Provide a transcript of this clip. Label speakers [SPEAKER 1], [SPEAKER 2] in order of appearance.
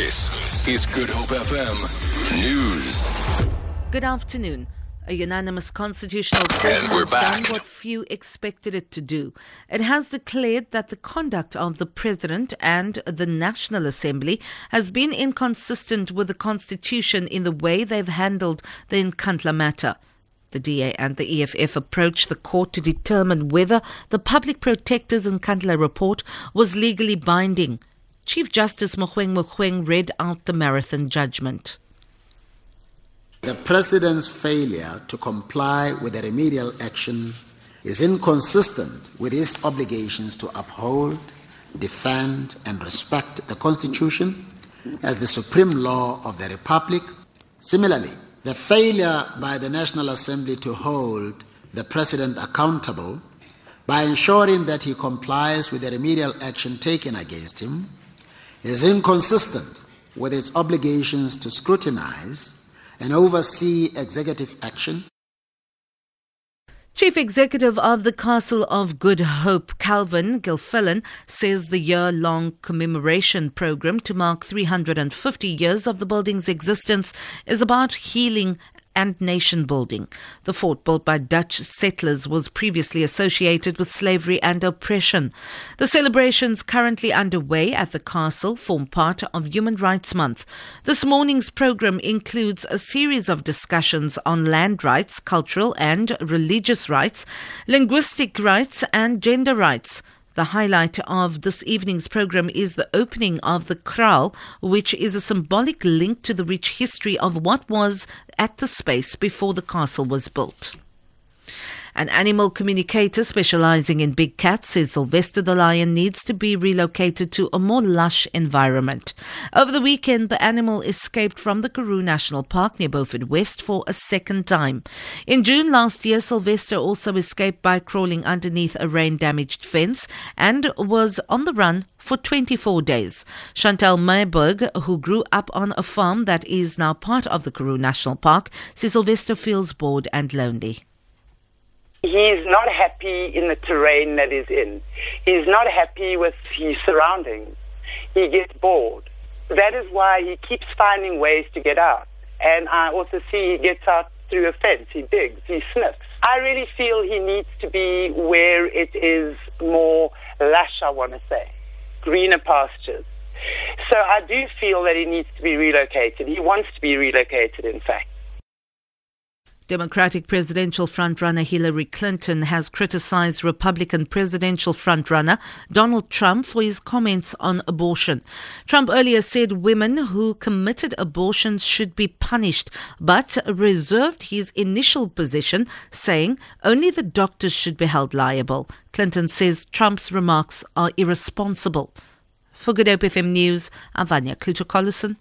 [SPEAKER 1] This is Good Hope FM News.
[SPEAKER 2] Good afternoon. A unanimous constitutional court has
[SPEAKER 1] back.
[SPEAKER 2] done what few expected it to do. It has declared that the conduct of the President and the National Assembly has been inconsistent with the Constitution in the way they've handled the Nkandla matter. The DA and the EFF approached the court to determine whether the Public Protector's Nkandla report was legally binding. Chief Justice Mogoeng Mogoeng read out the marathon judgment.
[SPEAKER 3] The President's failure to comply with the remedial action is inconsistent with his obligations to uphold, defend, and respect the Constitution as the supreme law of the Republic. Similarly, the failure by the National Assembly to hold the President accountable by ensuring that he complies with the remedial action taken against him is inconsistent with its obligations to scrutinize and oversee executive action.
[SPEAKER 2] Chief Executive of the Castle of Good Hope, Calvin Gilfillan, says the year long commemoration program to mark 350 years of the building's existence is about healing and nation building. The fort built by Dutch settlers was previously associated with slavery and oppression. The celebrations currently underway at the castle form part of Human Rights Month. This morning's program includes a series of discussions on land rights, cultural and religious rights, linguistic rights, and gender rights. The highlight of this evening's program is the opening of the Kraal, which is a symbolic link to the rich history of what was at the space before the castle was built. An animal communicator specializing in big cats says Sylvester the lion needs to be relocated to a more lush environment. Over the weekend, the animal escaped from the Karoo National Park near Beaufort West for a second time. In June last year, Sylvester also escaped by crawling underneath a rain damaged fence and was on the run for 24 days. Chantal Mayberg, who grew up on a farm that is now part of the Karoo National Park, says Sylvester feels bored and lonely.
[SPEAKER 4] He's not happy in the terrain that he's in. He's not happy with his surroundings. He gets bored. That is why he keeps finding ways to get out. And I also see he gets out through a fence. He digs, he sniffs. I really feel he needs to be where it is more lush, I want to say, greener pastures. So I do feel that he needs to be relocated. He wants to be relocated, in fact.
[SPEAKER 2] Democratic presidential frontrunner Hillary Clinton has criticized Republican presidential frontrunner Donald Trump for his comments on abortion. Trump earlier said women who committed abortions should be punished, but reserved his initial position, saying only the doctors should be held liable. Clinton says Trump's remarks are irresponsible. For Good Hope FM News, I'm Vanya Kluter-Collison.